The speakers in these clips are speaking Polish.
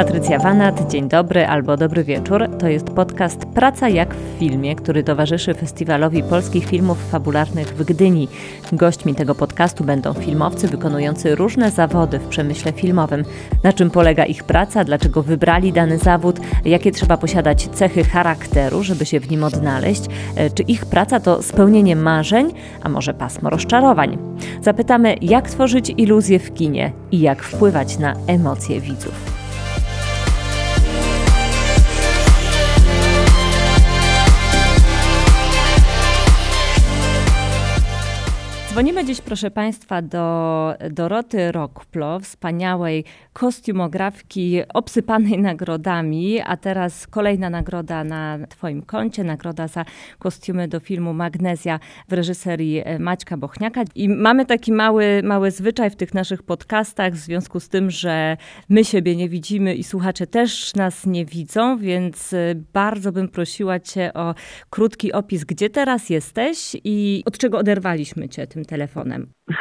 Patrycja Wanat, dzień dobry albo dobry wieczór. To jest podcast Praca jak w filmie, który towarzyszy Festiwalowi Polskich Filmów Fabularnych w Gdyni. Gośćmi tego podcastu będą filmowcy wykonujący różne zawody w przemyśle filmowym. Na czym polega ich praca, dlaczego wybrali dany zawód, jakie trzeba posiadać cechy charakteru, żeby się w nim odnaleźć, e, czy ich praca to spełnienie marzeń, a może pasmo rozczarowań. Zapytamy, jak tworzyć iluzję w kinie i jak wpływać na emocje widzów. Dzwonimy dziś, proszę Państwa, do Doroty Rokplo, wspaniałej kostiumografki obsypanej nagrodami, a teraz kolejna nagroda na Twoim koncie, nagroda za kostiumy do filmu Magnezja w reżyserii Maćka Bochniaka. I mamy taki mały, mały zwyczaj w tych naszych podcastach, w związku z tym, że my siebie nie widzimy i słuchacze też nas nie widzą, więc bardzo bym prosiła Cię o krótki opis, gdzie teraz jesteś i od czego oderwaliśmy Cię tym telefonem?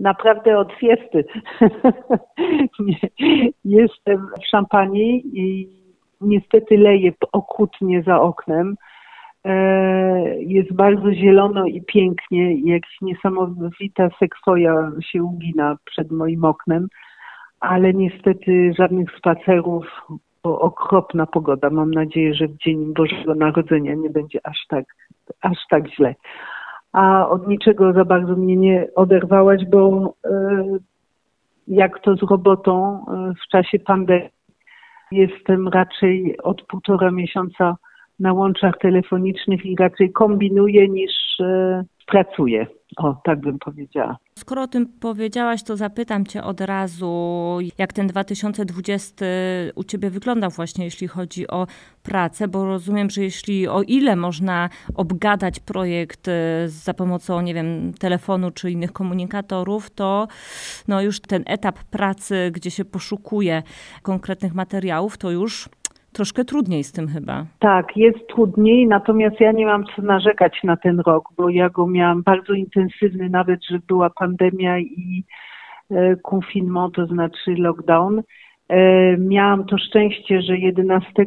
Naprawdę od fiesty. Jestem w szampanii i niestety leje okrutnie za oknem. E, jest bardzo zielono i pięknie. Jakaś niesamowita sekwoja się ugina przed moim oknem, ale niestety żadnych spacerów, bo okropna pogoda. Mam nadzieję, że w dzień Bożego Narodzenia nie będzie aż tak, aż tak źle a od niczego za bardzo mnie nie oderwałaś, bo e, jak to z robotą e, w czasie pandemii jestem raczej od półtora miesiąca na łączach telefonicznych i raczej kombinuję niż e, pracuję. O, tak bym powiedziała. Skoro o tym powiedziałaś, to zapytam Cię od razu, jak ten 2020 u Ciebie wyglądał właśnie, jeśli chodzi o pracę, bo rozumiem, że jeśli o ile można obgadać projekt e, za pomocą, nie wiem, telefonu czy innych komunikatorów, to no już ten etap pracy, gdzie się poszukuje konkretnych materiałów, to już troszkę trudniej z tym chyba. Tak, jest trudniej, natomiast ja nie mam co narzekać na ten rok, bo ja go miałam bardzo intensywny, nawet że była pandemia i e, confinement, to znaczy lockdown. E, miałam to szczęście, że 11 e,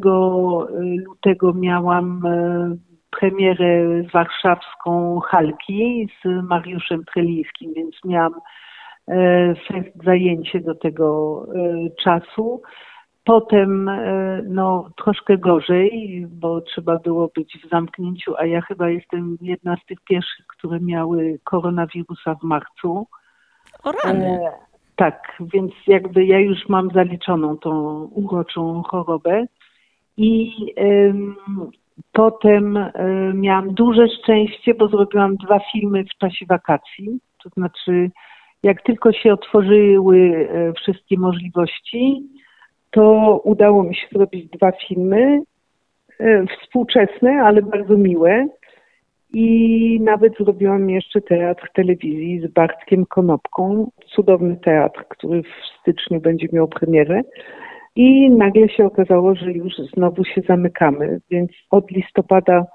lutego miałam e, premierę warszawską Halki z Mariuszem Trelińskim, więc miałam zajęcie do tego czasu. Potem e, no, troszkę gorzej, bo trzeba było być w zamknięciu, a ja chyba jestem jedna z tych pierwszych, które miały koronawirusa w marcu. O rany. E, tak, więc jakby ja już mam zaliczoną tą uroczą chorobę. I e, potem e, miałam duże szczęście, bo zrobiłam dwa filmy w czasie wakacji. To znaczy, jak tylko się otworzyły wszystkie możliwości, to udało mi się zrobić dwa filmy, e, współczesne, ale bardzo miłe. I nawet zrobiłam jeszcze teatr telewizji z Bartkiem Konopką. Cudowny teatr, który w styczniu będzie miał premierę. I nagle się okazało, że już znowu się zamykamy, więc od listopada,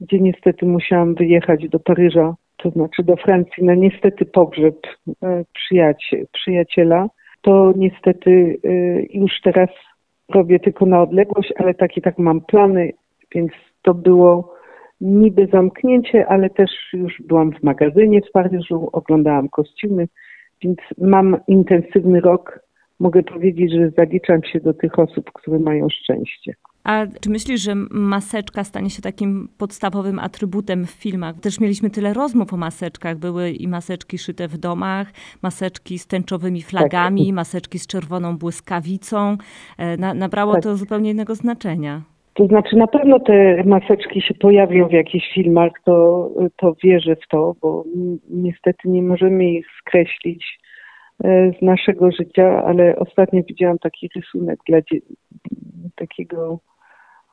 gdzie niestety musiałam wyjechać do Paryża, to znaczy do Francji, na niestety pogrzeb e, przyjacie, przyjaciela, to niestety y, już teraz robię tylko na odległość, ale tak i tak mam plany, więc to było niby zamknięcie, ale też już byłam w magazynie w Paryżu, oglądałam kostiumy, więc mam intensywny rok. Mogę powiedzieć, że zaliczam się do tych osób, które mają szczęście. A czy myślisz, że maseczka stanie się takim podstawowym atrybutem w filmach? Też mieliśmy tyle rozmów o maseczkach. Były i maseczki szyte w domach, maseczki z tęczowymi flagami, tak. maseczki z czerwoną błyskawicą. E, na, nabrało tak. to zupełnie innego znaczenia. To znaczy na pewno te maseczki się pojawią w jakichś filmach, to, to wierzę w to, bo niestety nie możemy ich skreślić e, z naszego życia, ale ostatnio widziałam taki rysunek dla takiego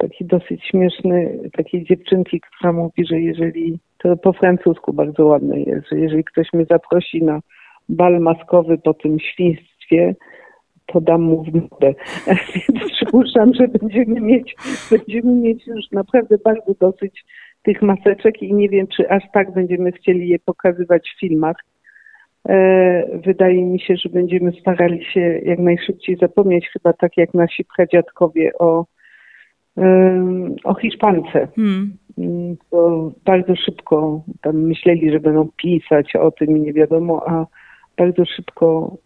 taki dosyć śmieszny, takiej dziewczynki, która mówi, że jeżeli, to po francusku bardzo ładne jest, że jeżeli ktoś mnie zaprosi na bal maskowy po tym świństwie, to dam mu w modę. Więc przypuszczam, że będziemy mieć, będziemy mieć już naprawdę bardzo dosyć tych maseczek i nie wiem, czy aż tak będziemy chcieli je pokazywać w filmach. E, wydaje mi się, że będziemy starali się jak najszybciej zapomnieć, chyba tak jak nasi pradziadkowie o, o Hiszpance. Hmm. Bo bardzo szybko tam myśleli, że będą pisać o tym i nie wiadomo, a bardzo szybko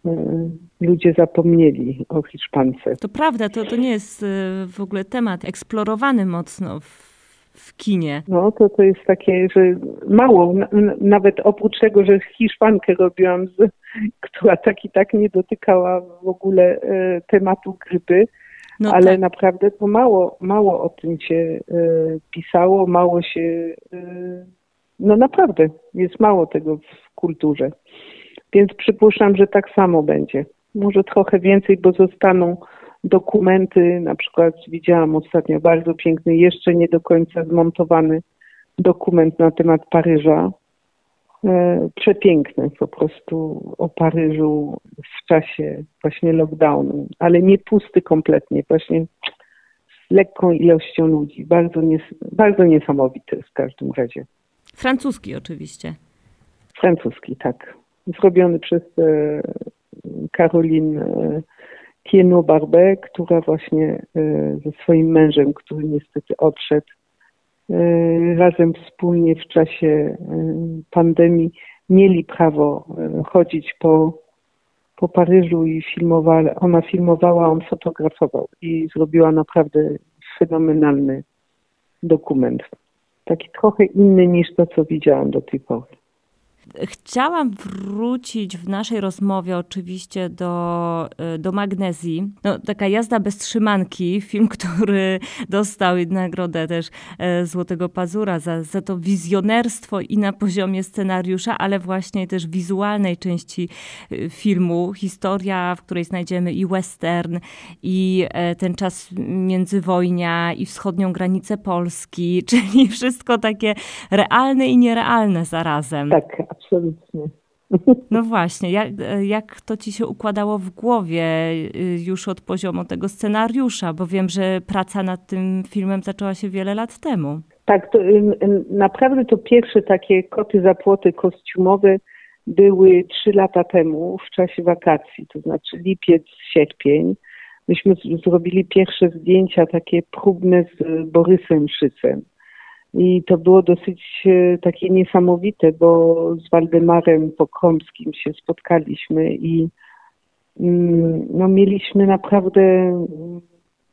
ludzie zapomnieli o Hiszpance. To prawda, to, to nie jest w ogóle temat eksplorowany mocno w w kinie. No to to jest takie, że mało, nawet oprócz tego, że Hiszpankę robiłam, która tak i tak nie dotykała w ogóle e, tematu grypy, no ale tak. naprawdę to mało, mało o tym się e, pisało, mało się, e, no naprawdę jest mało tego w kulturze. Więc przypuszczam, że tak samo będzie. Może trochę więcej, bo zostaną dokumenty, na przykład widziałam ostatnio bardzo piękny, jeszcze nie do końca zmontowany dokument na temat Paryża. E, przepiękny po prostu o Paryżu w czasie właśnie lockdownu, ale nie pusty kompletnie, właśnie z lekką ilością ludzi. Bardzo, nies bardzo niesamowity w każdym razie. Francuski oczywiście. Francuski, tak. Zrobiony przez e, Caroline e, Barbę, która właśnie e, ze swoim mężem, który niestety odszedł, razem wspólnie w czasie e, pandemii mieli prawo chodzić po, po Paryżu i filmowała, ona filmowała, on fotografował i zrobiła naprawdę fenomenalny dokument. Taki trochę inny niż to, co widziałam do tej pory. Chciałam wrócić w naszej rozmowie oczywiście do, e, do magnezji. No, taka jazda bez trzymanki, film, który dostał nagrodę też e, Złotego Pazura za, za to wizjonerstwo i na poziomie scenariusza, ale właśnie też wizualnej części e, filmu. Historia, w której znajdziemy i western, i ten czas międzywojnia, i wschodnią granicę Polski, czyli wszystko takie realne i nierealne zarazem. Tak, absolutnie. No właśnie, jak, jak to ci się układało w głowie y, już od poziomu tego scenariusza? Bo wiem, że praca nad tym filmem zaczęła się wiele lat temu. Tak, to, naprawdę to pierwsze takie koty za płoty kostiumowe były trzy lata temu w czasie wakacji, to znaczy lipiec, sierpień. Myśmy zrobili pierwsze zdjęcia takie próbne z Borysem Szycem. I to było dosyć e, takie niesamowite, bo z Waldemarem Pokromskim się spotkaliśmy i mm, no, mieliśmy naprawdę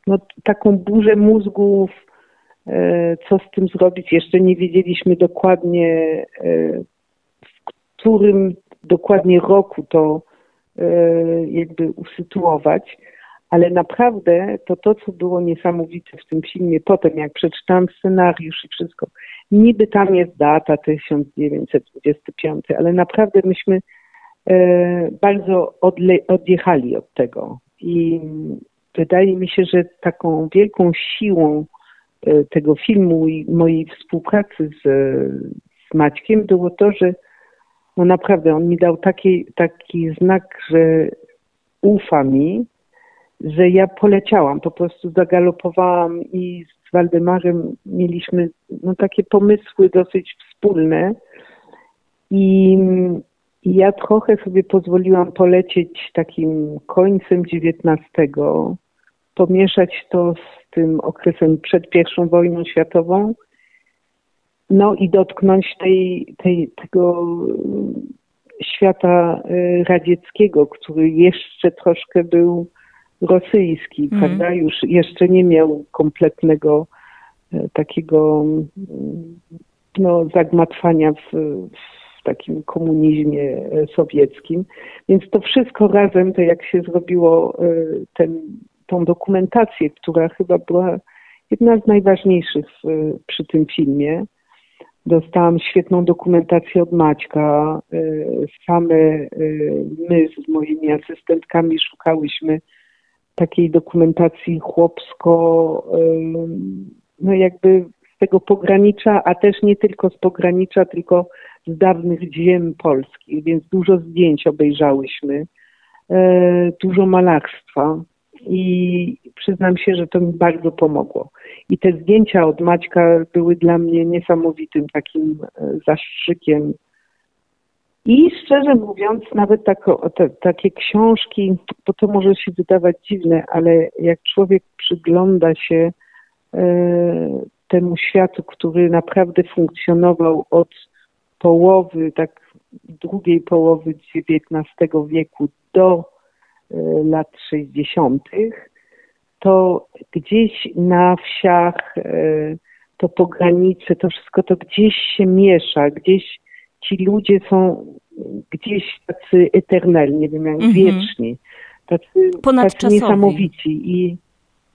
no, taką burzę mózgów, e, co z tym zrobić. Jeszcze nie wiedzieliśmy dokładnie, e, w którym dokładnie roku to jakby usytuować ale naprawdę to to, co było niesamowite w tym filmie, potem jak przeczytałam scenariusz i wszystko, niby tam jest data 1925, ale naprawdę myśmy e, bardzo odle- odjechali od tego. I wydaje mi się, że taką wielką siłą e, tego filmu i mojej współpracy z, z Maćkiem było to, że no naprawdę on mi dał taki, taki znak, że ufa mi, że ja poleciałam, po prostu zagalopowałam i z Waldemarem mieliśmy no, takie pomysły dosyć wspólne. I, i ja trochę sobie pozwoliłam polecieć takim końcem XIX, pomieszać to z tym okresem przed I wojną światową, no i dotknąć tej, tej, tego świata y, radzieckiego, który jeszcze troszkę był rosyjski, mm. prawda? Już jeszcze nie miał kompletnego e, takiego mm, no, zagmatwania w, w takim komunizmie e, sowieckim. Więc to wszystko razem, to jak się zrobiło e, ten, tą dokumentację, która chyba była jedna z najważniejszych przy tym filmie. Dostałam świetną dokumentację od Maćka. Same my z moimi asystentkami szukałyśmy takiej dokumentacji chłopsko, no jakby z tego pogranicza, a też nie tylko z pogranicza, tylko z dawnych ziem polskich, więc dużo zdjęć obejrzałyśmy, e, dużo malarstwa i przyznam się, że to mi bardzo pomogło. I te zdjęcia od Maćka były dla mnie niesamowitym takim e, zastrzykiem I szczerze mówiąc, nawet tak, te, takie książki, bo to może się wydawać dziwne, ale jak człowiek przygląda się e, temu światu, który naprawdę funkcjonował od połowy, tak drugiej połowy XIX wieku do e, lat 60., to gdzieś na wsiach e, to pogranicze, to wszystko to gdzieś się miesza, gdzieś ci ludzie są gdzieś tacy eternalni, nie wiem jak mm -hmm. wieczni, tacy, tacy niesamowici i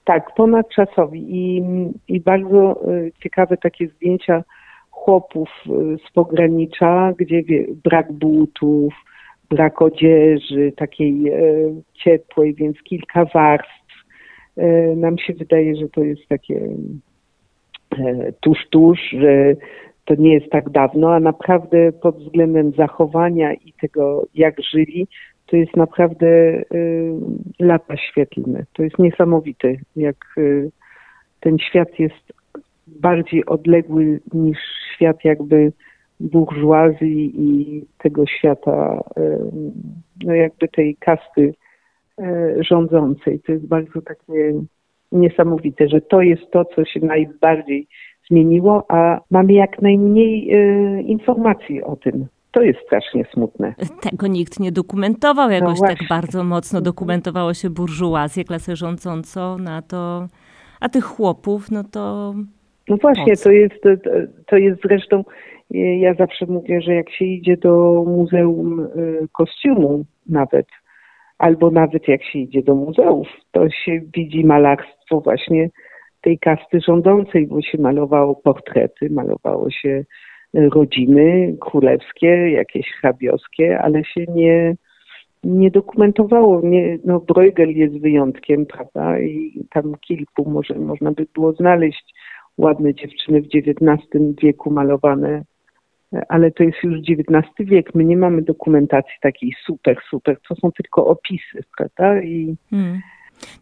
tak, ponadczasowi i, i bardzo e, ciekawe takie zdjęcia chłopów e, z pogranicza, gdzie wie, brak butów, brak odzieży takiej e, ciepłej, więc kilka warstw. E, nam się wydaje, że to jest takie e, tuż, tuż, że to nie jest tak dawno, a naprawdę pod względem zachowania i tego, jak żyli, to jest naprawdę y, lata świetlne. To jest niesamowite, jak y, ten świat jest bardziej odległy niż świat jakby burżuazji i tego świata, no jakby tej kasty e, rządzącej. To jest bardzo takie niesamowite, że to jest to, co się najbardziej zmieniło, a mamy jak najmniej e, informacji o tym. To jest strasznie smutne. Tego nikt nie dokumentował jakoś no tak bardzo mocno. Dokumentowało się burżuazję, klasę rządzącą, na to, a tych chłopów, no to no właśnie, to jest, to jest zresztą, ja zawsze mówię, że jak się idzie do Muzeum y, Kostiumu nawet, albo nawet jak się idzie do muzeów, to się widzi malarstwo właśnie tej kasty rządzącej, bo się malowało portrety, malowało się rodziny królewskie, jakieś hrabioskie, ale się nie, nie dokumentowało. Nie, no Bruegel jest wyjątkiem, prawda, i tam kilku może można by było znaleźć ładne dziewczyny w XIX wieku malowane, ale to jest już XIX wiek. My nie mamy dokumentacji takiej super, super. To są tylko opisy, prawda? I... Hmm.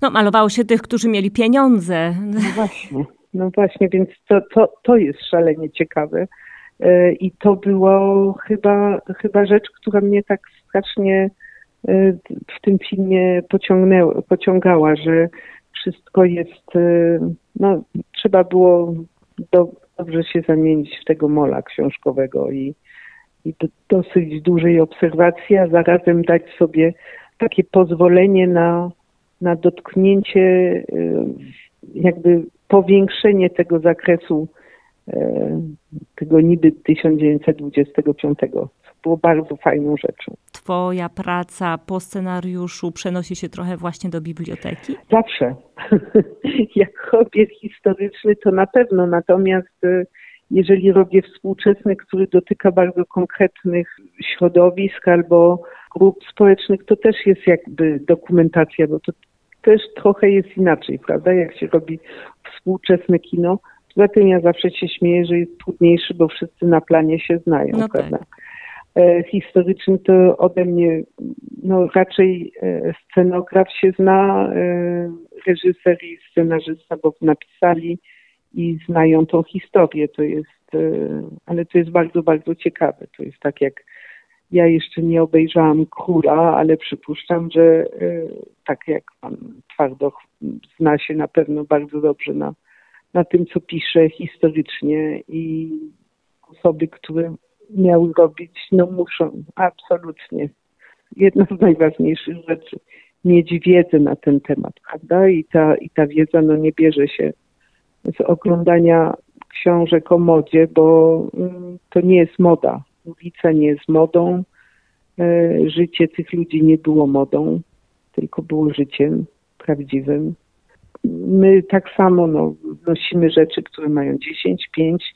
No, malowało się tych, którzy mieli pieniądze. No właśnie, no właśnie, więc to, to, to jest szalenie ciekawe. E, I to było chyba, chyba rzecz, która mnie tak strasznie e, w tym filmie pociągała, że wszystko jest, y, no trzeba było do, dobrze się zamienić w tego mola książkowego i, i do, dosyć dużej obserwacji, a zarazem dać sobie takie pozwolenie na, na dotknięcie, y, jakby powiększenie tego zakresu y, tego niby 1925 było bardzo fajną rzeczą. Twoja praca po scenariuszu przenosi się trochę właśnie do biblioteki? Zawsze. Jak robię historyczny, to na pewno. Natomiast y, jeżeli robię współczesny, który dotyka bardzo konkretnych środowisk albo grup społecznych, to też jest jakby dokumentacja, bo to też trochę jest inaczej, prawda? Jak się robi współczesne kino, Poza tym ja zawsze się śmieję, że jest trudniejszy, bo wszyscy na planie się znają, no prawda? Tak. E, historyczny, to ode mnie no, raczej e, scenograf się zna, e, reżyser i scenarzysta, bo napisali i znają tą historię. To jest, ale to jest bardzo, bardzo ciekawe. To jest tak jak ja jeszcze nie obejrzałam Króla, ale przypuszczam, że tak jak pan Twardoch zna się na pewno bardzo dobrze na, na tym, co pisze historycznie i osoby, które miał robić, no muszą, absolutnie. Jedna z najważniejszych rzeczy, mieć wiedzę na ten temat, prawda? I ta, i ta wiedza no nie bierze się z oglądania książek o modzie, bo mm, to nie jest moda. Ulica nie jest modą, e, życie tych ludzi nie było modą, tylko było życiem prawdziwym. My tak samo no, nosimy rzeczy, które mają 10, 5,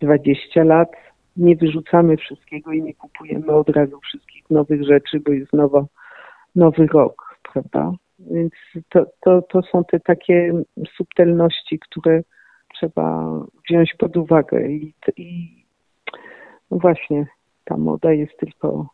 20 lat, nie wyrzucamy wszystkiego i nie kupujemy od razu wszystkich nowych rzeczy, bo jest nowo, nowy rok, prawda? Więc to, to, to są te takie subtelności, które trzeba wziąć pod uwagę i, i no właśnie ta moda jest tylko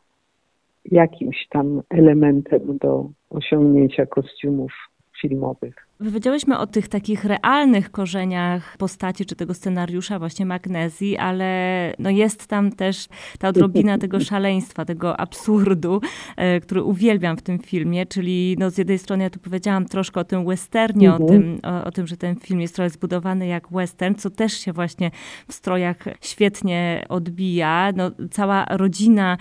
jakimś tam elementem do osiągnięcia kostiumów filmowych. Powiedziałyśmy o tych takich realnych korzeniach postaci czy tego scenariusza właśnie magnezji, ale no jest tam też ta odrobina tego szaleństwa, tego absurdu, e, który uwielbiam w tym filmie, czyli no z jednej strony ja tu powiedziałam troszkę o tym westernie, mhm. o, tym, o, o, tym, że ten film jest trochę zbudowany jak western, co też się właśnie w strojach świetnie odbija. No, cała rodzina,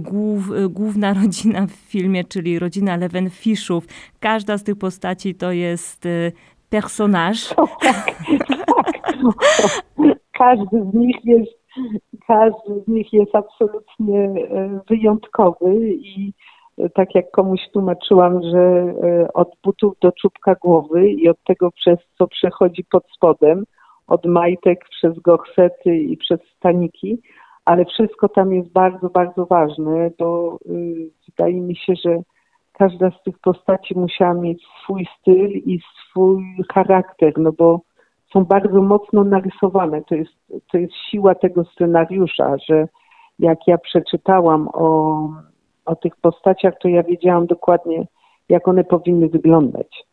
głów, główna rodzina w filmie, czyli rodzina Levenfiszów, każda z tych postaci to jest y, personaż. tak, tak. Każdy z nich jest każdy z nich jest absolutnie e, wyjątkowy i e, tak jak komuś tłumaczyłam, że e, od butów do czubka głowy i od tego przez co przechodzi pod spodem, od majtek przez gorsety i przez staniki, ale wszystko tam jest bardzo, bardzo ważne, bo wydaje mi się, że każda z tych postaci musiała mieć swój styl i swój charakter, no bo są bardzo mocno narysowane. To jest, to jest siła tego scenariusza, że jak ja przeczytałam o, o tych postaciach, to ja wiedziałam dokładnie, jak one powinny wyglądać.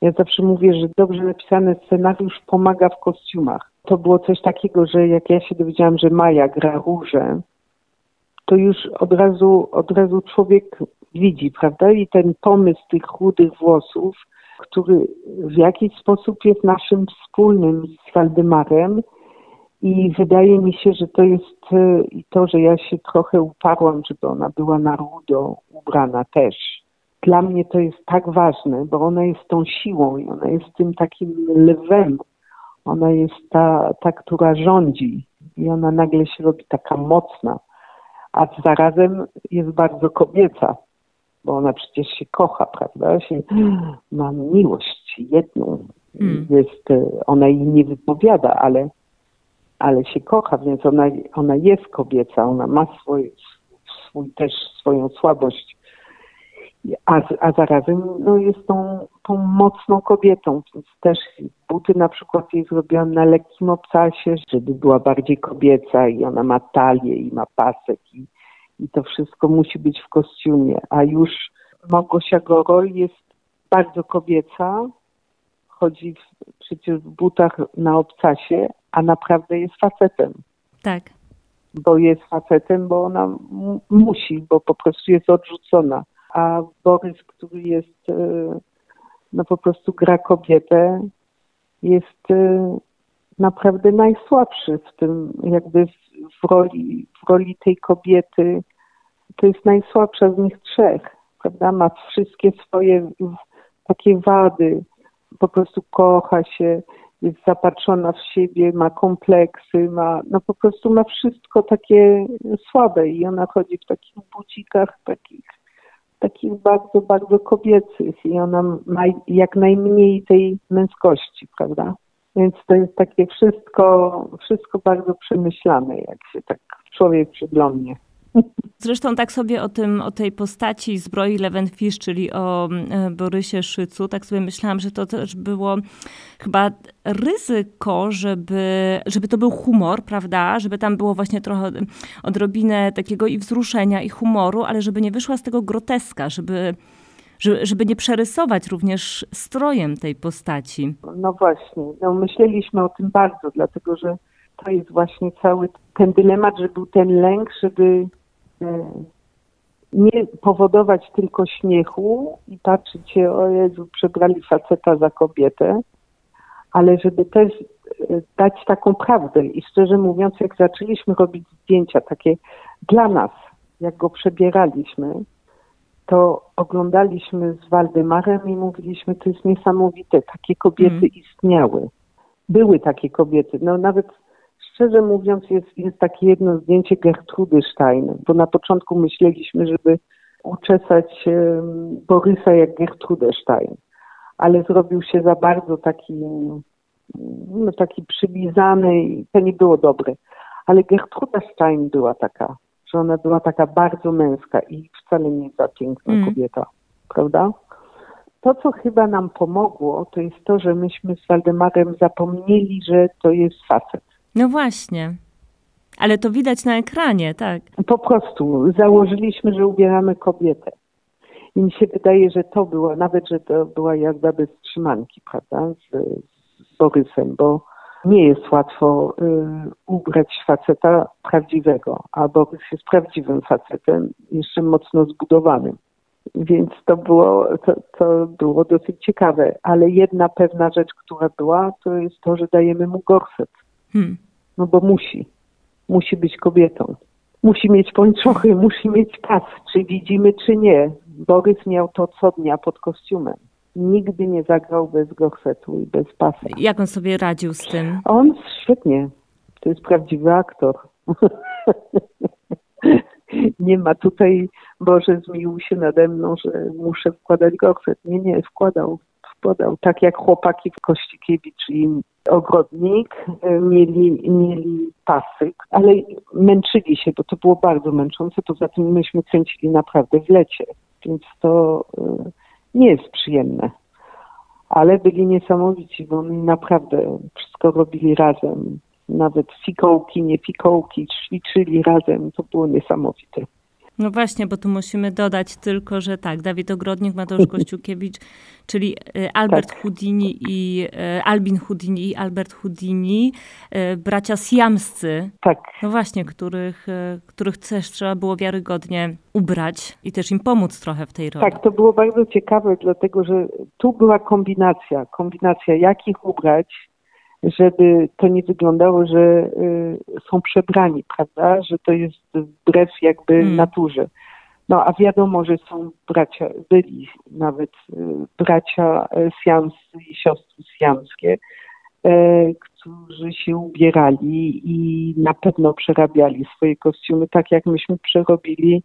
Ja zawsze mówię, że dobrze napisany scenariusz pomaga w kostiumach. To było coś takiego, że jak ja się dowiedziałam, że Maja gra róże, to już od razu, od razu człowiek widzi, prawda? I ten pomysł tych chudych włosów, który w jakiś sposób jest naszym wspólnym z Waldemarem i wydaje mi się, że to jest e, i to, że ja się trochę uparłam, żeby ona była na rudo ubrana też. Dla mnie to jest tak ważne, bo ona jest tą siłą i ona jest tym takim lwem. Ona jest ta, ta która rządzi i ona nagle się robi taka mocna, a zarazem jest bardzo kobieca bo ona przecież się kocha, prawda? Się, ma miłość jedną. Hmm. Jest, e, ona jej nie wypowiada, ale, ale się kocha, więc ona, ona jest kobieca, ona ma swój, swój też swoją słabość. A, a zarazem no, jest tą, tą mocną kobietą, więc też buty na przykład jej zrobiłam na lekkim obcasie, żeby była bardziej kobieca i ona ma talię i ma pasek i, i to wszystko musi być w kostiumie, a już Małgosia Gorol jest bardzo kobieca, chodzi w, przecież w butach na obcasie, a naprawdę jest facetem. Tak. Bo jest facetem, bo ona musi, bo po prostu jest odrzucona. A Borys, który jest, e, no po prostu gra kobietę, jest e, naprawdę najsłabszy w tym, jakby w roli, w roli tej kobiety. To jest najsłabsza z nich trzech, prawda? Ma wszystkie swoje takie wady. Po prostu kocha się, jest zapatrzona w siebie, ma kompleksy, ma, no po prostu ma wszystko takie słabe i ona chodzi w takich bucikach, takich, takich bardzo, bardzo kobiecych i ona ma jak najmniej tej męskości, prawda? Więc to jest takie wszystko, wszystko bardzo przemyślane, jak się tak człowiek przyglądnie. Zresztą tak sobie o, tym, o tej postaci zbroi Levenfish, czyli o e, Borysie Szycu, tak sobie myślałam, że to też było chyba ryzyko, żeby, żeby to był humor, prawda? Żeby tam było właśnie trochę odrobinę takiego i wzruszenia, i humoru, ale żeby nie wyszła z tego groteska, żeby żeby nie przerysować również strojem tej postaci. No właśnie, no myśleliśmy o tym bardzo, dlatego że to jest właśnie cały ten dylemat, że był ten lęk, żeby e, nie powodować tylko śmiechu i patrzeć się, o Jezu, przebrali faceta za kobietę, ale żeby też e, dać taką prawdę. I szczerze mówiąc, jak zaczęliśmy robić zdjęcia takie dla nas, jak go przebieraliśmy, to oglądaliśmy z Waldemarem i mówiliśmy, to jest niesamowite, takie kobiety mm. istniały. Były takie kobiety. No nawet szczerze mówiąc jest, jest takie jedno zdjęcie Gertrudy Stein, bo na początku myśleliśmy, żeby uczesać Borysa jak Gertrudę Stein, ale zrobił się za bardzo taki, no, taki przylizany i to nie było dobre. Ale Gertruda Stein była taka że ona była taka bardzo męska i wcale nie za piękna mm. kobieta, prawda? To, co chyba nam pomogło, to jest to, że myśmy z Waldemarem zapomnieli, że to jest facet. No właśnie. Ale to widać na ekranie, tak? Po prostu założyliśmy, że ubieramy kobietę. I mi się wydaje, że to była, nawet że to była jazda bez trzymanki, prawda, z, z Borysem, bo nie jest łatwo y, ubrać faceta prawdziwego, a Borys jest prawdziwym facetem, jeszcze mocno zbudowanym. Więc to było, to, to było dosyć ciekawe. Ale jedna pewna rzecz, która była, to jest to, że dajemy mu gorset. Hmm. No bo musi. Musi być kobietą. Musi mieć pończochy, musi mieć pas, czy widzimy, czy nie. Borys miał to co dnia pod kostiumem. Nigdy nie zagrał bez gorsetu i bez pasa. Jak on sobie radził z tym? On świetnie. To jest prawdziwy aktor. nie ma tutaj, Boże zmiłuj się nade mną, że muszę wkładać gorset. Nie, nie, wkładał, wkładał. Tak jak chłopaki w Kościkiewicz i ogrodnik e, mieli, mieli pasy, ale męczyli się, bo to było bardzo męczące. Poza tym myśmy kręcili naprawdę w lecie, więc to e, nie jest przyjemne. Ale byli niesamowici, bo oni naprawdę wszystko robili razem nawet fikołki, nie fikołki, ćwiczyli razem. To było niesamowite. No właśnie, bo tu musimy dodać tylko, że tak, Dawid Ogrodnik, Mateusz Kościukiewicz, czyli e, Albert tak. Houdini i e, Albin Houdini i Albert Houdini, e, bracia siamscy. Tak. No właśnie, których, których też trzeba było wiarygodnie ubrać i też im pomóc trochę w tej roli. Tak, to było bardzo ciekawe, dlatego że tu była kombinacja, kombinacja jak ich ubrać, żeby to nie wyglądało, że y, są przebrani, prawda? Że to jest wbrew jakby hmm. naturze. No a wiadomo, że są bracia, byli nawet y, bracia e, siamscy i siostry siamskie, e, którzy się ubierali i na pewno przerabiali swoje kostiumy, tak jak myśmy przerobili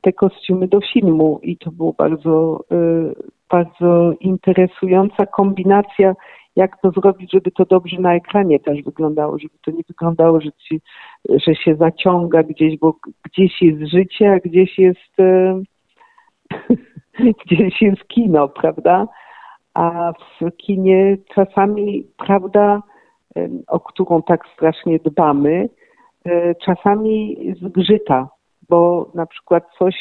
te kostiumy do filmu i to było bardzo, y, bardzo interesująca kombinacja jak to zrobić, żeby to dobrze na ekranie też wyglądało, żeby to nie wyglądało, że, ci, że się zaciąga gdzieś, bo gdzieś jest życie, a gdzieś jest e, gdzieś jest kino, prawda? A w kinie czasami prawda, o którą tak strasznie dbamy, e, czasami zgrzyta, bo na przykład coś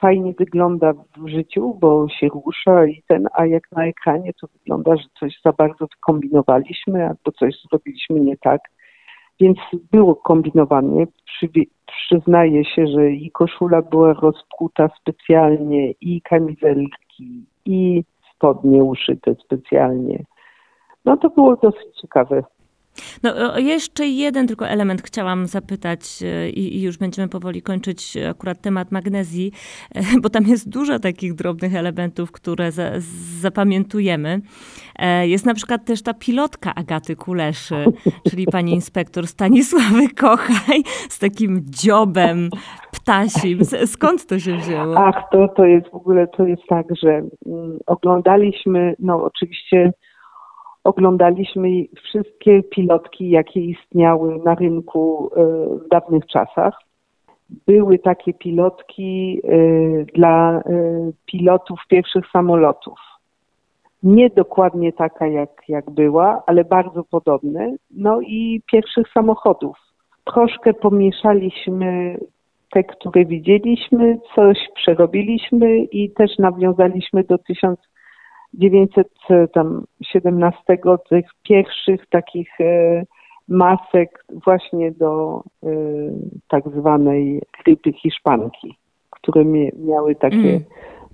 fajnie wygląda w życiu, bo się rusza i ten, a jak na ekranie to wygląda, że coś za bardzo kombinowaliśmy albo coś zrobiliśmy nie tak. Więc było kombinowanie. Przy, przyznaję się, że i koszula była rozpruta specjalnie, i kamizelki, i spodnie uszyte specjalnie. No to było dosyć ciekawe. No, jeszcze jeden tylko element chciałam zapytać e, i, i, już będziemy powoli kończyć akurat temat magnezji, e, bo tam jest dużo takich drobnych elementów, które za, zapamiętujemy. E, jest na przykład też ta pilotka Agaty Kuleszy, czyli pani inspektor Stanisławy Kochaj z takim dziobem ptasim. Skąd to się wzięło? Ach, to, to jest w ogóle, to jest tak, że mm, oglądaliśmy, no oczywiście oglądaliśmy wszystkie pilotki, jakie istniały na rynku e, w dawnych czasach. Były takie pilotki e, dla e, pilotów pierwszych samolotów. Nie dokładnie taka, jak, jak była, ale bardzo podobne. No i pierwszych samochodów. Troszkę pomieszaliśmy te, które widzieliśmy, coś przerobiliśmy i też nawiązaliśmy do 1000 917 tych pierwszych takich e, masek właśnie do e, tak zwanej grypy hiszpanki, które miały takie mm.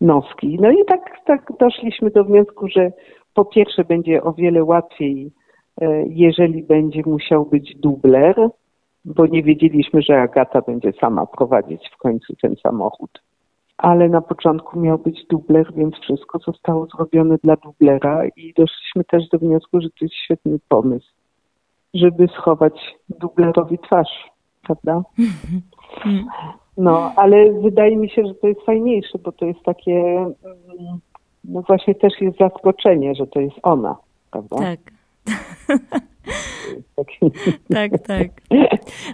noski. No i tak, tak doszliśmy do wniosku, że po pierwsze będzie o wiele łatwiej, e, jeżeli będzie musiał być dubler, bo nie wiedzieliśmy, że Agata będzie sama prowadzić w końcu ten samochód ale na początku miał być dubler, więc wszystko zostało zrobione dla dublera i doszliśmy też do wniosku, że to jest świetny pomysł, żeby schować dublerowi twarz, prawda? No, ale wydaje mi się, że to jest fajniejsze, bo to jest takie, mm, no właśnie też jest zaskoczenie, że to jest ona, prawda? Tak. tak, tak.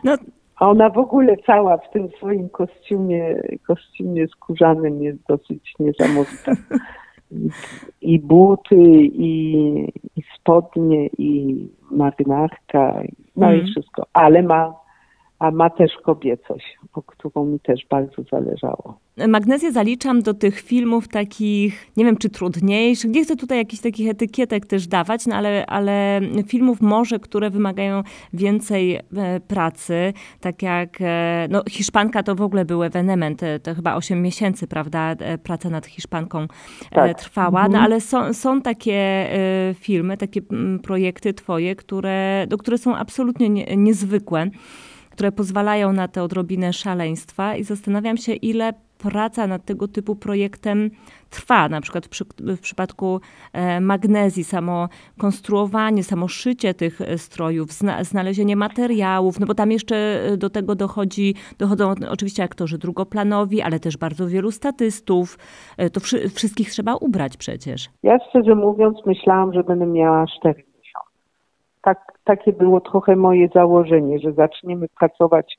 No, a ona w ogóle cała w tym swoim kostiumie, kostiumie skórzanym jest dosyć niesamowita. I buty, i, i spodnie, i marynarka, no mm. i mhm. wszystko. Ale ma, a ma też kobiecość, o którą mi też bardzo zależało. Magnezję zaliczam do tych filmów takich, nie wiem czy trudniejszych, nie chcę tutaj jakichś takich etykietek też dawać, no ale, ale filmów może, które wymagają więcej e, pracy, tak jak e, no, Hiszpanka to w ogóle był ewenement, to chyba 8 miesięcy, prawda, e, praca nad Hiszpanką tak. trwała, no mhm. ale są, są takie filmy, takie projekty twoje, które, do, które są absolutnie nie, niezwykłe które pozwalają na te odrobinę szaleństwa i zastanawiam się, ile praca nad tego typu projektem trwa. Na przykład przy, w przypadku e, magnezji, samo konstruowanie, samo szycie tych e, strojów, zna, znalezienie materiałów, no bo tam jeszcze e, do tego dochodzi, dochodzą oczywiście aktorzy drugoplanowi, ale też bardzo wielu statystów. To wszy, wszystkich trzeba ubrać przecież. Ja szczerze mówiąc myślałam, że będę miała 4 miesiące. Tak, takie było trochę moje założenie, że zaczniemy pracować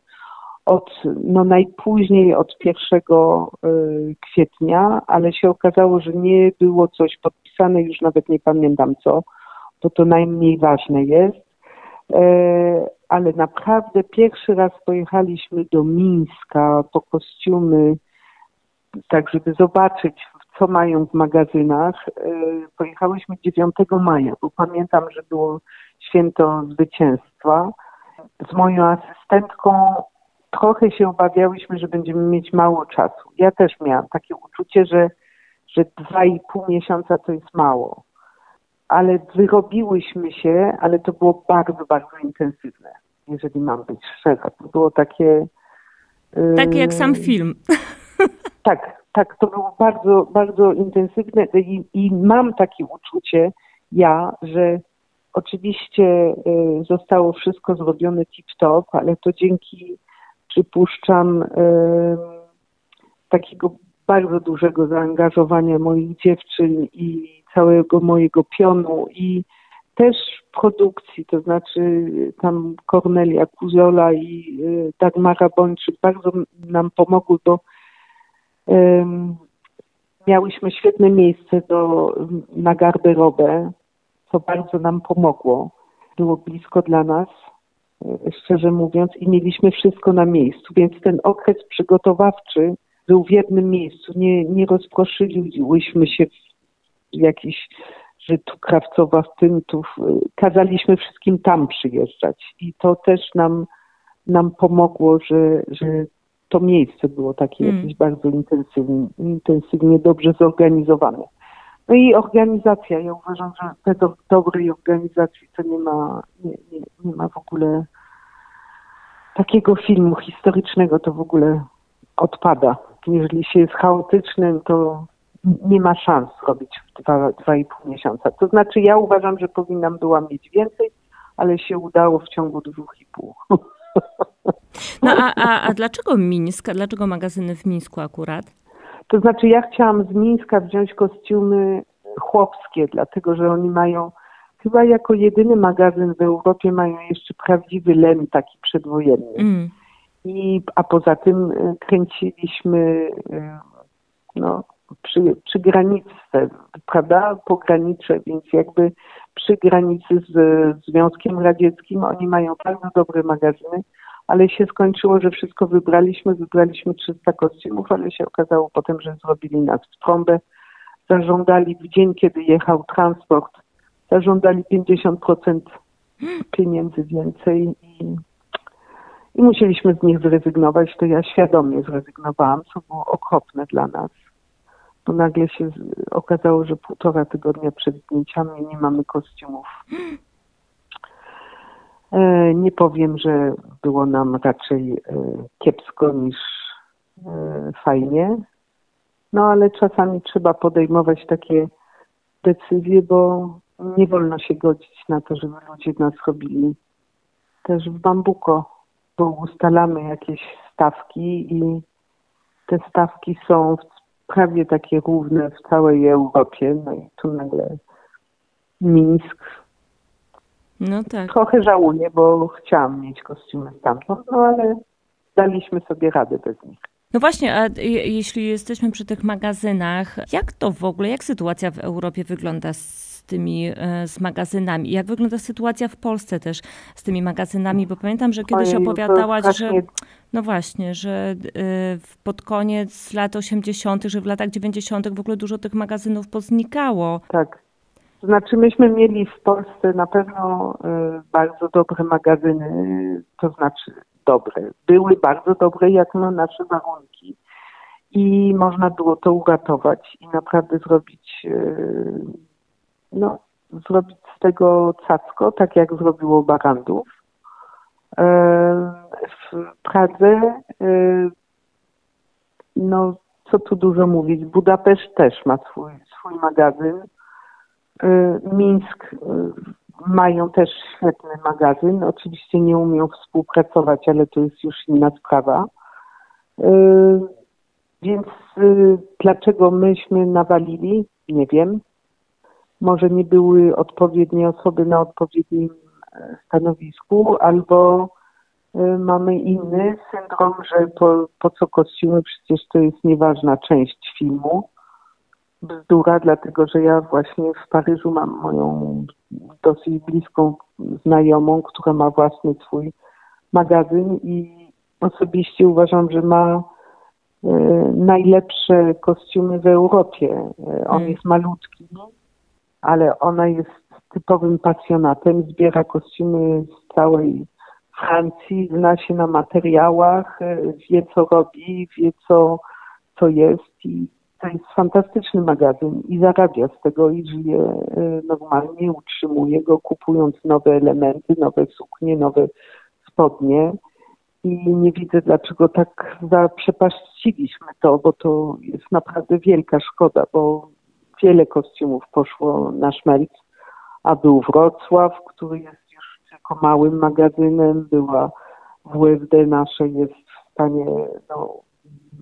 od no najpóźniej od 1 y, kwietnia, ale się okazało, że nie było coś podpisane, już nawet nie pamiętam co, bo to najmniej ważne jest. E, ale naprawdę pierwszy raz pojechaliśmy do Mińska po kostiumy, tak żeby zobaczyć, co mają w magazynach. E, pojechałyśmy 9 maja, bo pamiętam, że było święto zwycięstwa. Z moją asystentką trochę się obawiałyśmy, że będziemy mieć mało czasu. Ja też miałam takie uczucie, że, że dwa i pół miesiąca to jest mało. Ale wyrobiłyśmy się, ale to było bardzo, bardzo intensywne, jeżeli mam być szczera. To było takie... Takie jak sam film. Tak, tak, to było bardzo, bardzo intensywne i, i mam takie uczucie, ja, że oczywiście y, zostało wszystko zrobione tip-top, ale to dzięki przypuszczam, takiego bardzo dużego zaangażowania moich dziewczyn i całego mojego pionu i też produkcji, to znaczy tam Kornelia Kuzola i y, Dagmara Bończyk bardzo nam pomogły, bo um, miałyśmy świetne miejsce do, na garderobę, co bardzo nam pomogło. Było blisko dla nas szczerze mówiąc, i mieliśmy wszystko na miejscu, więc ten okres przygotowawczy był w jednym miejscu. Nie, nie rozproszyliśmy się w jakiś, że tu Krawcowa w tym, tu kazaliśmy wszystkim tam przyjeżdżać i to też nam, nam pomogło, że, że to miejsce było takie mm. jakieś bardzo intensywnie, intensywnie dobrze zorganizowane. No i organizacja. Ja uważam, że bez dobrej organizacji to nie ma, nie, nie, nie ma w ogóle takiego filmu historycznego, to w ogóle odpada. Jeżeli się jest chaotycznym, to nie ma szans robić w dwa, dwa i pół miesiąca. To znaczy ja uważam, że powinnam była mieć więcej, ale się udało w ciągu dwóch i pół. No a, a, a dlaczego Mińsk? Dlaczego magazyny w Mińsku akurat? To znaczy ja chciałam z Mińska wziąć kostiumy chłopskie, dlatego że oni mają, chyba jako jedyny magazyn w Europie mają jeszcze prawdziwy len taki przedwojenny. Mm. I, a poza tym e, kręciliśmy e, no, przy, przy granicy, prawda, pogranicze, więc jakby przy granicy z Związkiem Radzieckim oni mają bardzo dobre magazyny, ale się skończyło, że wszystko wybraliśmy, wybraliśmy 300 kostiumów, ale się okazało potem, że zrobili nas w trąbę, zażądali w dzień, kiedy jechał transport, zażądali 50% pieniędzy więcej i, i musieliśmy z nich zrezygnować. To ja świadomie zrezygnowałam, co było okropne dla nas. Bo nagle się okazało, że półtora tygodnia przed zdjęciami nie mamy kostiumów. E, nie powiem, że było nam raczej e, kiepsko niż e, fajnie, no ale czasami trzeba podejmować takie decyzje, bo nie wolno się godzić na to, żeby ludzie nas robili też w bambuko, bo ustalamy jakieś stawki i te stawki są prawie takie równe w całej Europie. No i tu nagle Mińsk. No tak. Trochę żałuję, bo chciałam mieć kostiumy stamtąd, no ale daliśmy sobie radę bez nich. No właśnie, a jeśli jesteśmy przy tych magazynach, jak to w ogóle, jak sytuacja w Europie wygląda z tymi, e, z magazynami. Jak wygląda sytuacja w Polsce też z tymi magazynami? Bo pamiętam, że kiedyś Ojej, opowiadałaś, że no właśnie, że pod koniec lat 80., że w latach 90. w ogóle dużo tych magazynów poznikało. Tak. To znaczy myśmy mieli w Polsce na pewno bardzo dobre magazyny, to znaczy dobre. Były bardzo dobre jak na nasze warunki i można było to uratować i naprawdę zrobić, e, no, zrobić z tego cacko, tak jak zrobiło Barandów. E, w Pradze, e, no co tu dużo mówić, Budapeszt też ma swój, swój magazyn. Mińsk mają też świetny magazyn. Oczywiście nie umieją współpracować, ale to jest już inna sprawa. Więc y, dlaczego myśmy nawalili? Nie wiem. Może nie były odpowiednie osoby na odpowiednim e, stanowisku, albo y, mamy inny syndrom, że po, po co kostiumy, przecież to jest nieważna część filmu. Bzdura, dlatego że ja właśnie w Paryżu mam moją dosyć bliską znajomą, która ma własny swój magazyn i osobiście uważam, że ma E, najlepsze kostiumy w Europie. E, on mm. jest malutki, ale ona jest typowym pasjonatem, zbiera kostiumy z całej Francji, zna się na materiałach, e, wie co robi, wie co, co jest i to jest fantastyczny magazyn i zarabia z tego i żyje normalnie, utrzymuje go kupując nowe elementy, nowe suknie, nowe spodnie i nie widzę, dlaczego tak zaprzepaściliśmy to, bo to jest naprawdę wielka szkoda, bo wiele kostiumów poszło na szmelc, a był Wrocław, który jest już tylko małym magazynem, była WFD nasze jest w stanie no,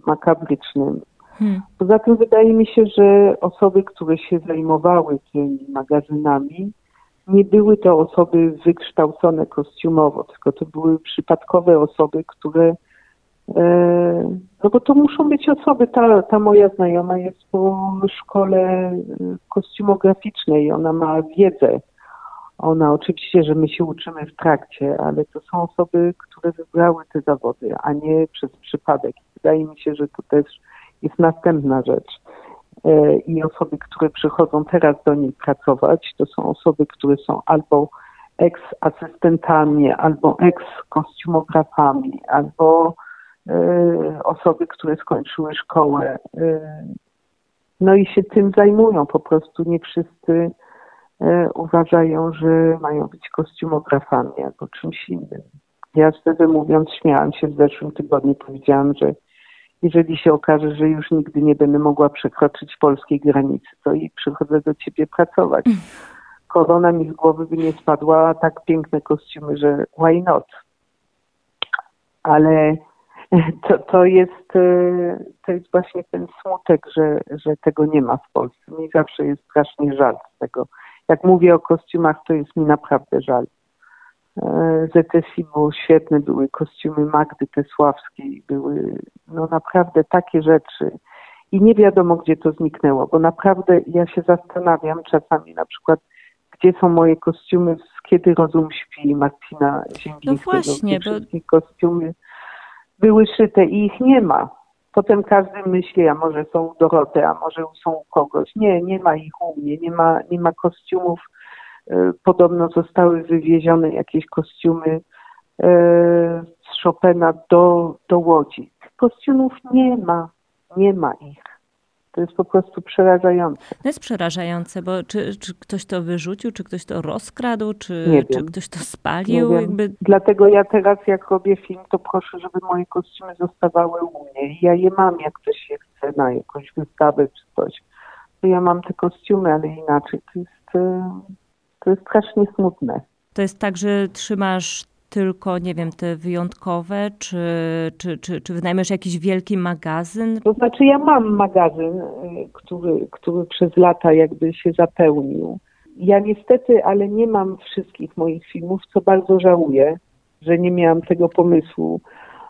makabrycznym. Hmm. Poza tym wydaje mi się, że osoby, które się zajmowały tymi magazynami, nie były to osoby wykształcone kostiumowo, tylko to były przypadkowe osoby, które e, no bo to muszą być osoby, ta, ta moja znajoma jest po szkole e, kostiumograficznej, ona ma wiedzę. Ona oczywiście, że my się uczymy w trakcie, ale to są osoby, które wybrały te zawody, a nie przez przypadek. Wydaje mi się, że to też jest następna rzecz. E, i osoby, które przychodzą teraz do niej pracować, to są osoby, które są albo eks-asystentami, albo eks-kostiumografami, albo e, osoby, które skończyły szkołę. E, no i się tym zajmują. Po prostu nie wszyscy uważają, że mają być kostiumografami albo czymś innym. Ja szczerze mówiąc śmiałam się w zeszłym tygodniu, powiedziałam, że jeżeli się okaże, że już nigdy nie będę mogła przekroczyć polskiej granicy, to i przychodzę do ciebie pracować. Korona mi z głowy by nie spadła, a tak piękne kostiumy, że why not? Ale to, to, jest, e, to jest właśnie ten smutek, że, że tego nie ma w Polsce. Mi zawsze jest strasznie żal z tego. Jak mówię o kostiumach, to jest mi naprawdę żal. E, ZSI było świetne, były kostiumy Magdy Tesławskiej, były no naprawdę takie rzeczy. I nie wiadomo, gdzie to zniknęło, bo naprawdę ja się zastanawiam czasami na przykład, gdzie są moje kostiumy z Kiedy Rozum Śpi Marcina Ziębińskiego. No właśnie, bo... Wszystkie kostiumy były szyte i ich nie ma. Potem każdy myśli, a może są u Doroty, a może są u kogoś. Nie, nie ma ich u mnie, nie ma, nie ma kostiumów E, podobno zostały wywiezione jakieś kostiumy e, z Chopina do, do Łodzi. Tych kostiumów nie ma, nie ma ich. To jest po prostu przerażające. To jest przerażające, bo czy, czy ktoś to wyrzucił, czy ktoś to rozkradł, czy, czy ktoś to spalił? Jakby... Dlatego ja teraz jak robię film, to proszę, żeby moje kostiumy zostawały u mnie. Ja je mam, jak ktoś się chce na jakąś wystawę czy coś. To ja mam te kostiumy, ale inaczej to jest e, to jest strasznie smutne. To jest tak, że trzymasz tylko, nie wiem, te wyjątkowe, czy, czy, czy, czy wynajmiesz jakiś wielki magazyn? To znaczy ja mam magazyn, y, który, który przez lata jakby się zapełnił. Ja niestety, ale nie mam wszystkich moich filmów, co bardzo żałuję, że nie miałam tego pomysłu,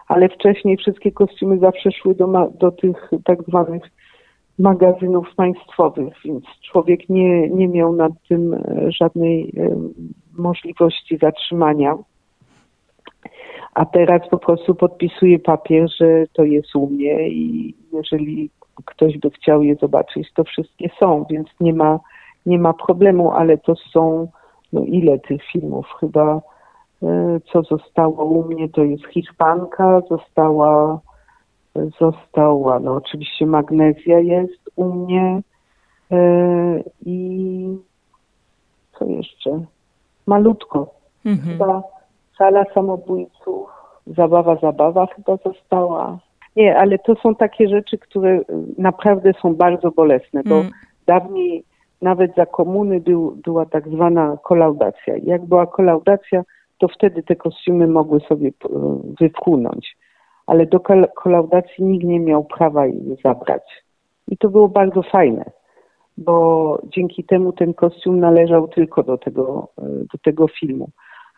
ale wcześniej wszystkie kostiumy zawsze szły do, do tych tak zwanych magazynów państwowych, więc człowiek nie, nie miał nad tym e, żadnej e, możliwości zatrzymania. A teraz po prostu podpisuje papier, że to jest u mnie i jeżeli ktoś by chciał je zobaczyć, to wszystkie są, więc nie ma, nie ma problemu, ale to są, no ile tych filmów? Chyba e, co zostało u mnie, to jest Hiszpanka, została została, no oczywiście magnezja jest u mnie e, i co jeszcze? Malutko. Mhm. Chyba sala samobójców, zabawa, zabawa chyba została. Nie, ale to są takie rzeczy, które naprawdę są bardzo bolesne, bo mm. dawniej nawet za komuny był, była tak zwana kolaudacja. Jak była kolaudacja, to wtedy te kostiumy mogły sobie e, wypłynąć ale do kolaudacji nikt nie miał prawa jej zabrać. I to było bardzo fajne, bo dzięki temu ten kostium należał tylko do tego, e, do tego filmu.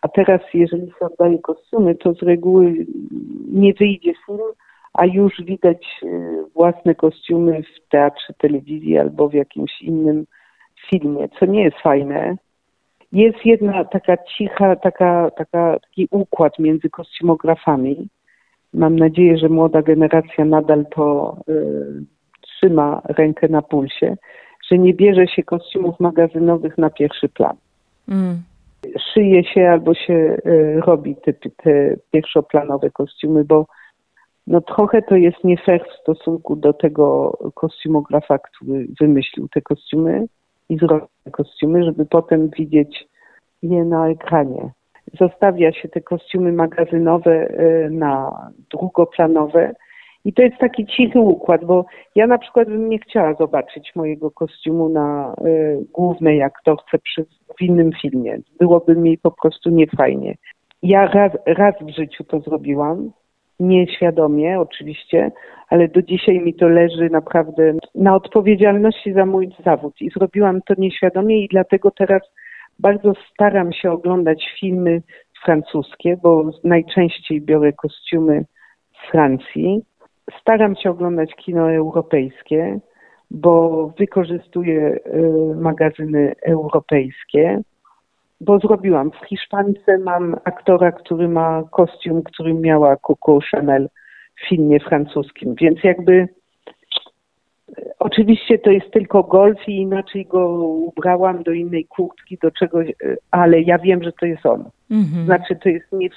A teraz, jeżeli się oddaje kostiumy, to z reguły nie wyjdzie film, a już widać e, własne kostiumy w teatrze, telewizji albo w jakimś innym filmie, co nie jest fajne. Jest jedna taka cicha, taka, taka, taki układ między kostiumografami, Mam nadzieję, że młoda generacja nadal to y, trzyma rękę na pulsie, że nie bierze się kostiumów magazynowych na pierwszy plan. Mm. Szyje się albo się y, robi te, te pierwszoplanowe kostiumy, bo no trochę to jest nie fair w stosunku do tego kostiumografa, który wymyślił te kostiumy i zrobił te kostiumy, żeby potem widzieć je na ekranie zostawia się te kostiumy magazynowe e, na drugoplanowe. I to jest taki cichy układ, bo ja na przykład bym nie chciała zobaczyć mojego kostiumu na y, głównej aktorce przy, w innym filmie. Byłoby mi po prostu niefajnie. Ja raz, raz w życiu to zrobiłam, nieświadomie oczywiście, ale do dzisiaj mi to leży naprawdę na odpowiedzialności za mój zawód i zrobiłam to nieświadomie i dlatego teraz bardzo staram się oglądać filmy francuskie, bo najczęściej biorę kostiumy z Francji. Staram się oglądać kino europejskie, bo wykorzystuję y, magazyny europejskie, bo zrobiłam. W Hiszpance mam aktora, który ma kostium, który miała Coco Chanel w filmie francuskim, więc jakby Oczywiście to jest tylko golf i inaczej go ubrałam do innej kurtki, do czegoś, ale ja wiem, że to jest on. Mhm. Znaczy to jest, nie,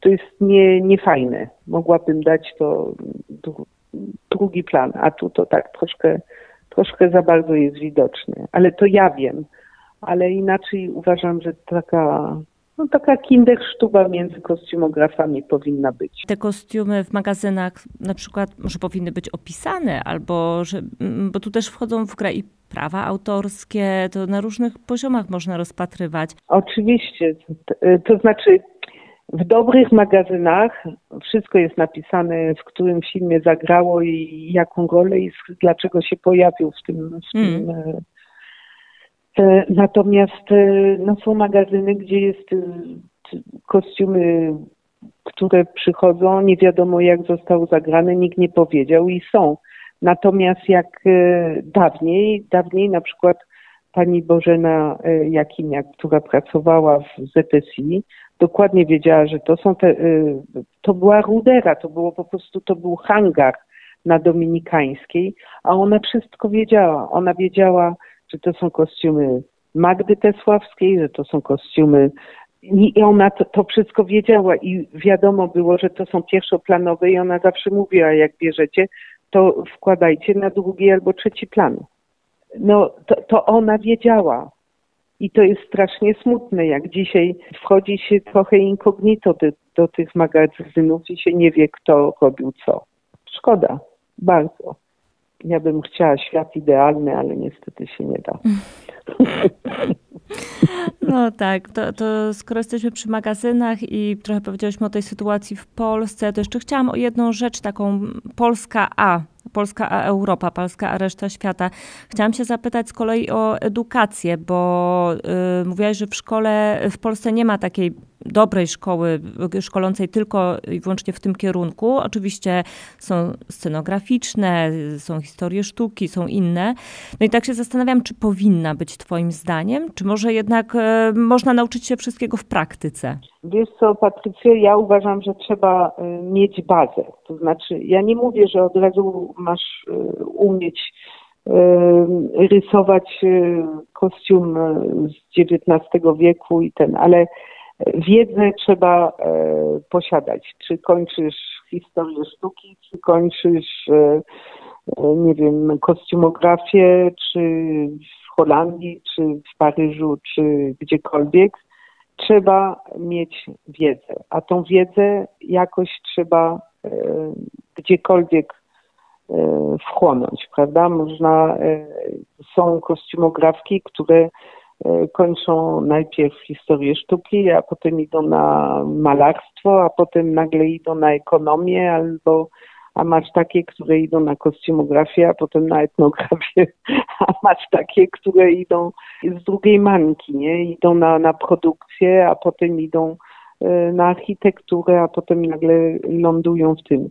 to jest nie, niefajne. Mogłabym dać to drugi plan, a tu to tak troszkę, troszkę za bardzo jest widoczne. Ale to ja wiem. Ale inaczej uważam, że taka no, taka kindersztuba między kostiumografami powinna być. Te kostiumy w magazynach na przykład może powinny być opisane, albo że, mm, bo tu też wchodzą w grę i prawa autorskie, to na różnych poziomach można rozpatrywać. Oczywiście, to znaczy w dobrych magazynach wszystko jest napisane, w którym filmie zagrało i jaką rolę i dlaczego się pojawił w tym, w tym mm E, natomiast e, no, są magazyny, gdzie jest e, kostiumy, które przychodzą, nie wiadomo jak zostały zagrane, nikt nie powiedział i są. Natomiast jak dawniej, dawniej na przykład pani Bożena Jakimiak, która pracowała w ZSI, dokładnie wiedziała, że to są te, to była rudera, to było po prostu, to był hangar na Dominikańskiej, a ona wszystko wiedziała. Ona wiedziała, że to są kostiumy Magdy Tesławskiej, że to są kostiumy i ona to, to, wszystko wiedziała i wiadomo było, że to są pierwszoplanowe i ona zawsze mówiła, jak bierzecie, to wkładajcie na drugi albo trzeci plan. No to, to ona wiedziała. I to jest strasznie smutne, jak dzisiaj wchodzi się trochę incognito do, do tych magazynów i się nie wie, kto robił co. Szkoda, bardzo. Ja bym chciała świat idealny, ale niestety się nie da. No tak, to, to skoro jesteśmy przy magazynach i trochę powiedzieliśmy o tej sytuacji w Polsce, to jeszcze chciałam o jedną rzecz, taką Polska A, Polska a Europa, Polska a reszta świata. Chciałam się zapytać z kolei o edukację, bo yy, mówiłaś, że w szkole w Polsce nie ma takiej dobrej szkoły, szkolącej tylko i wyłącznie w tym kierunku. Oczywiście są scenograficzne, są historie sztuki, są inne. No i tak się zastanawiam, czy powinna być Twoim zdaniem, czy może jednak e, można nauczyć się wszystkiego w praktyce? Wiesz co, Patrycja, ja uważam, że trzeba e, mieć bazę. To znaczy, ja nie mówię, że od razu masz e, umieć rysować kostium z XIX wieku i ten, ale wiedzę trzeba posiadać. Czy kończysz historię sztuki, czy kończysz, nie wiem, kostiumografię, czy w Holandii, czy w Paryżu, czy gdziekolwiek trzeba mieć wiedzę, a tą wiedzę jakoś trzeba e, gdziekolwiek e, wchłonąć, prawda? Można, e, są kostiumografki, które e, kończą najpierw historię sztuki, a potem idą na malarstwo, a potem nagle idą na ekonomię albo a masz takie, które idą na kostiumografię, a potem na etnografię, a masz takie, które idą z drugiej manki, nie? Idą na, na produkcję, a potem idą e, na architekturę, a potem nagle lądują w tym.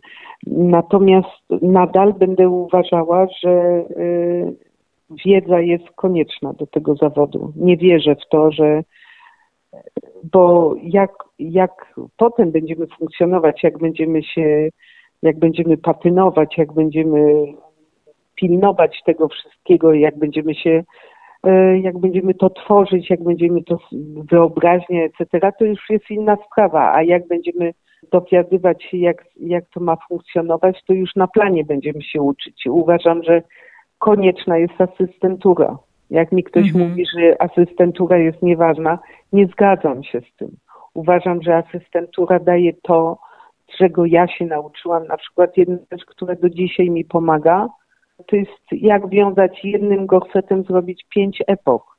Natomiast nadal będę uważała, że e, wiedza jest konieczna do tego zawodu. Nie wierzę w to, że bo jak, jak potem będziemy funkcjonować, jak będziemy się jak będziemy patynować, jak będziemy pilnować tego wszystkiego, jak będziemy się, e, jak będziemy to tworzyć, jak będziemy to wyobraźnię, etc., to już jest inna sprawa, a jak będziemy dowiadywać się, jak, jak to ma funkcjonować, to już na planie będziemy się uczyć. Uważam, że konieczna jest asystentura. Jak mi ktoś mhm. mówi, że asystentura jest nieważna, nie zgadzam się z tym. Uważam, że asystentura daje to, czego ja się nauczyłam, na przykład jedna rzecz, która do dzisiaj mi pomaga, to jest jak wiązać jednym gorsetem, zrobić pięć epok.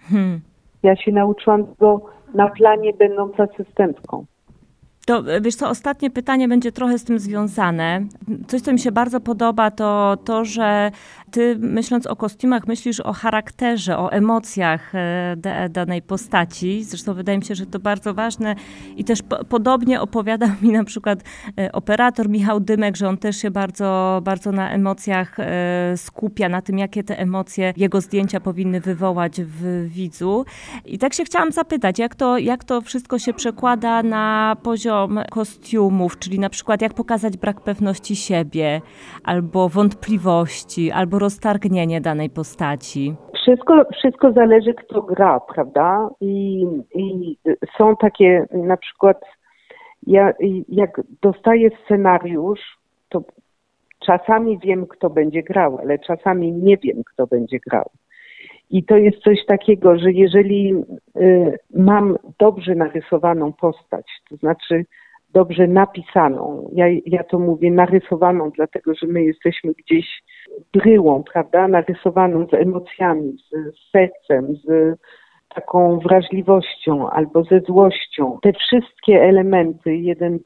Hmm. Ja się nauczyłam tego na planie, będąc asystentką. To wiesz co, ostatnie pytanie będzie trochę z tym związane. Coś, co mi się bardzo podoba, to to, że ty myśląc o kostiumach, myślisz o charakterze, o emocjach e, danej postaci. Zresztą wydaje mi się, że to bardzo ważne i też po, podobnie opowiadał mi na przykład e, operator Michał Dymek, że on też się bardzo, bardzo na emocjach e, skupia, na tym, jakie te emocje jego zdjęcia powinny wywołać w widzu. I tak się chciałam zapytać, jak to, jak to wszystko się przekłada na poziom kostiumów, czyli na przykład jak pokazać brak pewności siebie, albo wątpliwości, albo roztargnienie danej postaci? Wszystko, wszystko zależy, kto gra, prawda? I, i są takie na przykład, ja, jak dostaję scenariusz, to czasami wiem, kto będzie grał, ale czasami nie wiem, kto będzie grał. I to jest coś takiego, że jeżeli y, mam dobrze narysowaną postać, to znaczy dobrze napisaną. Ja, ja to mówię narysowaną, dlatego że my jesteśmy gdzieś bryłą, prawda? Narysowaną z emocjami, z, z sercem, z taką wrażliwością albo ze złością. Te wszystkie elementy, jeden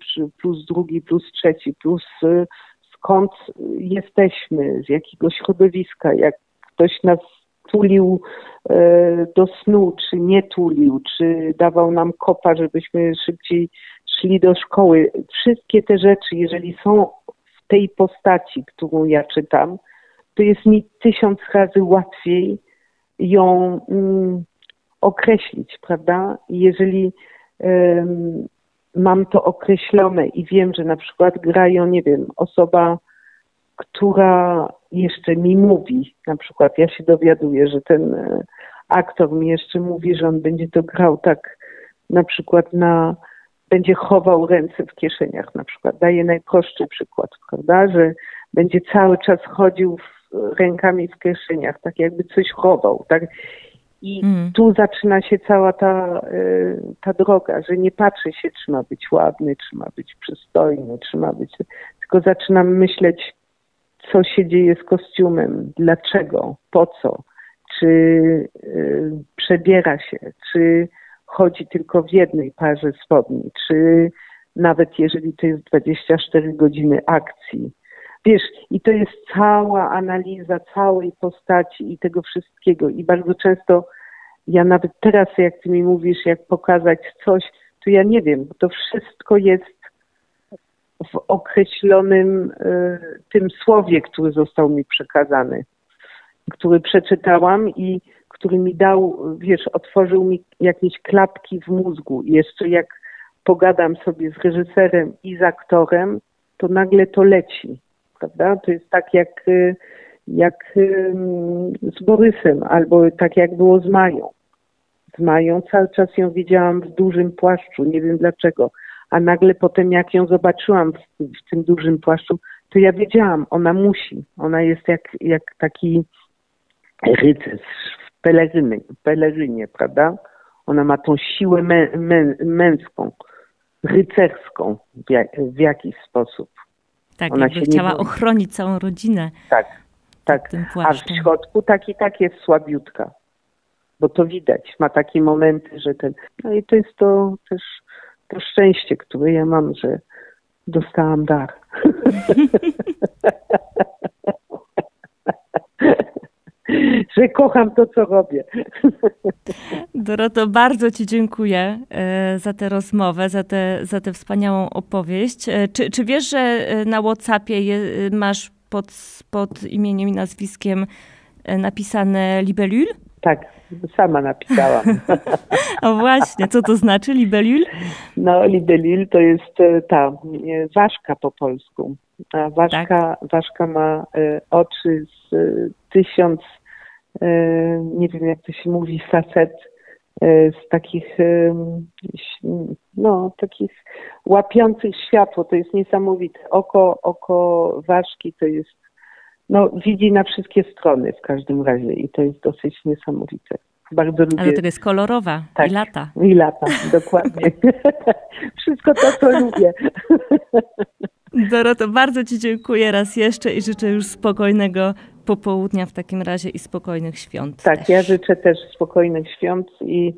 plus drugi, plus trzeci, plus y, skąd jesteśmy, z jakiego środowiska, jak ktoś nas tulił e, do snu, czy nie tulił, czy dawał nam kopa, żebyśmy szybciej szli do szkoły. Wszystkie te rzeczy, jeżeli są w tej postaci, którą ja czytam, to jest mi tysiąc razy łatwiej ją mm, określić, prawda? Jeżeli um, mam to określone i wiem, że na przykład grają, nie wiem, osoba, która jeszcze mi mówi, na przykład ja się dowiaduję, że ten e, aktor mi jeszcze mówi, że on będzie to grał tak na przykład na będzie chował ręce w kieszeniach na przykład. Daję najprostszy przykład, prawda, że będzie cały czas chodził w, rękami w kieszeniach, tak jakby coś chował, tak. I mm. tu zaczyna się cała ta, y, ta droga, że nie patrzy się, czy ma być ładny, czy ma być przystojny, czy ma być. Tylko zaczynam myśleć, co się dzieje z kostiumem, dlaczego, po co, czy y, przebiera się, czy chodzi tylko w jednej parze spodni, czy nawet jeżeli to jest 24 godziny akcji. Wiesz, i to jest cała analiza całej postaci i tego wszystkiego. I bardzo często ja nawet teraz, jak ty mi mówisz, jak pokazać coś, to ja nie wiem, to wszystko jest w określonym y, tym słowie, który został mi przekazany, który przeczytałam i który mi dał, wiesz, otworzył mi jakieś klapki w mózgu. I jeszcze jak pogadam sobie z reżyserem i z aktorem, to nagle to leci, prawda? To jest tak jak, y, jak z Borysem, albo tak jak było z Mają. Z Mają cały czas ją widziałam w dużym płaszczu, nie wiem dlaczego a nagle potem jak ją zobaczyłam w, w tym dużym płaszczu, to ja wiedziałam, ona musi, ona jest jak, jak taki rycerz w peleryny, pelerynie, prawda? Ona ma tą siłę mę, mę, męską, rycerską w, jak, w jakiś sposób. Tak, ona jakby chciała ochronić całą rodzinę. Tak, tak. A w środku tak i tak jest słabiutka. Bo to widać, ma takie momenty, że ten. No i to jest to też to szczęście, które ja mam, że dostałam dar. że kocham to, co robię. Doroto, bardzo Ci dziękuję e, za tę rozmowę, za, te, za tę wspaniałą opowieść. E, czy, czy wiesz, że e, na WhatsAppie je, masz pod, pod imieniem i nazwiskiem napisane Libelul? Tak, sama napisałam. o właśnie, co to znaczy libelul? No, libelul to jest e, ta ważka po polsku. A ważka, tak. ważka ma e, oczy z e, tysiąc, nie wiem jak to się mówi, facet z takich, no, takich łapiących światło. To jest niesamowite. Oko, oko ważki to jest no, widzi na wszystkie strony w każdym razie i to jest dosyć niesamowite. Bardzo lubię. Ale to jest kolorowa tak, i lata. I lata, dokładnie. Wszystko to, co lubię. Doroto, bardzo Ci dziękuję raz jeszcze i życzę już spokojnego popołudnia w takim razie i spokojnych świąt. Tak, też. ja życzę też spokojnych świąt i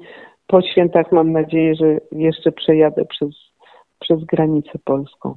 po świętach mam nadzieję, że jeszcze przejadę przez, przez granicę polską.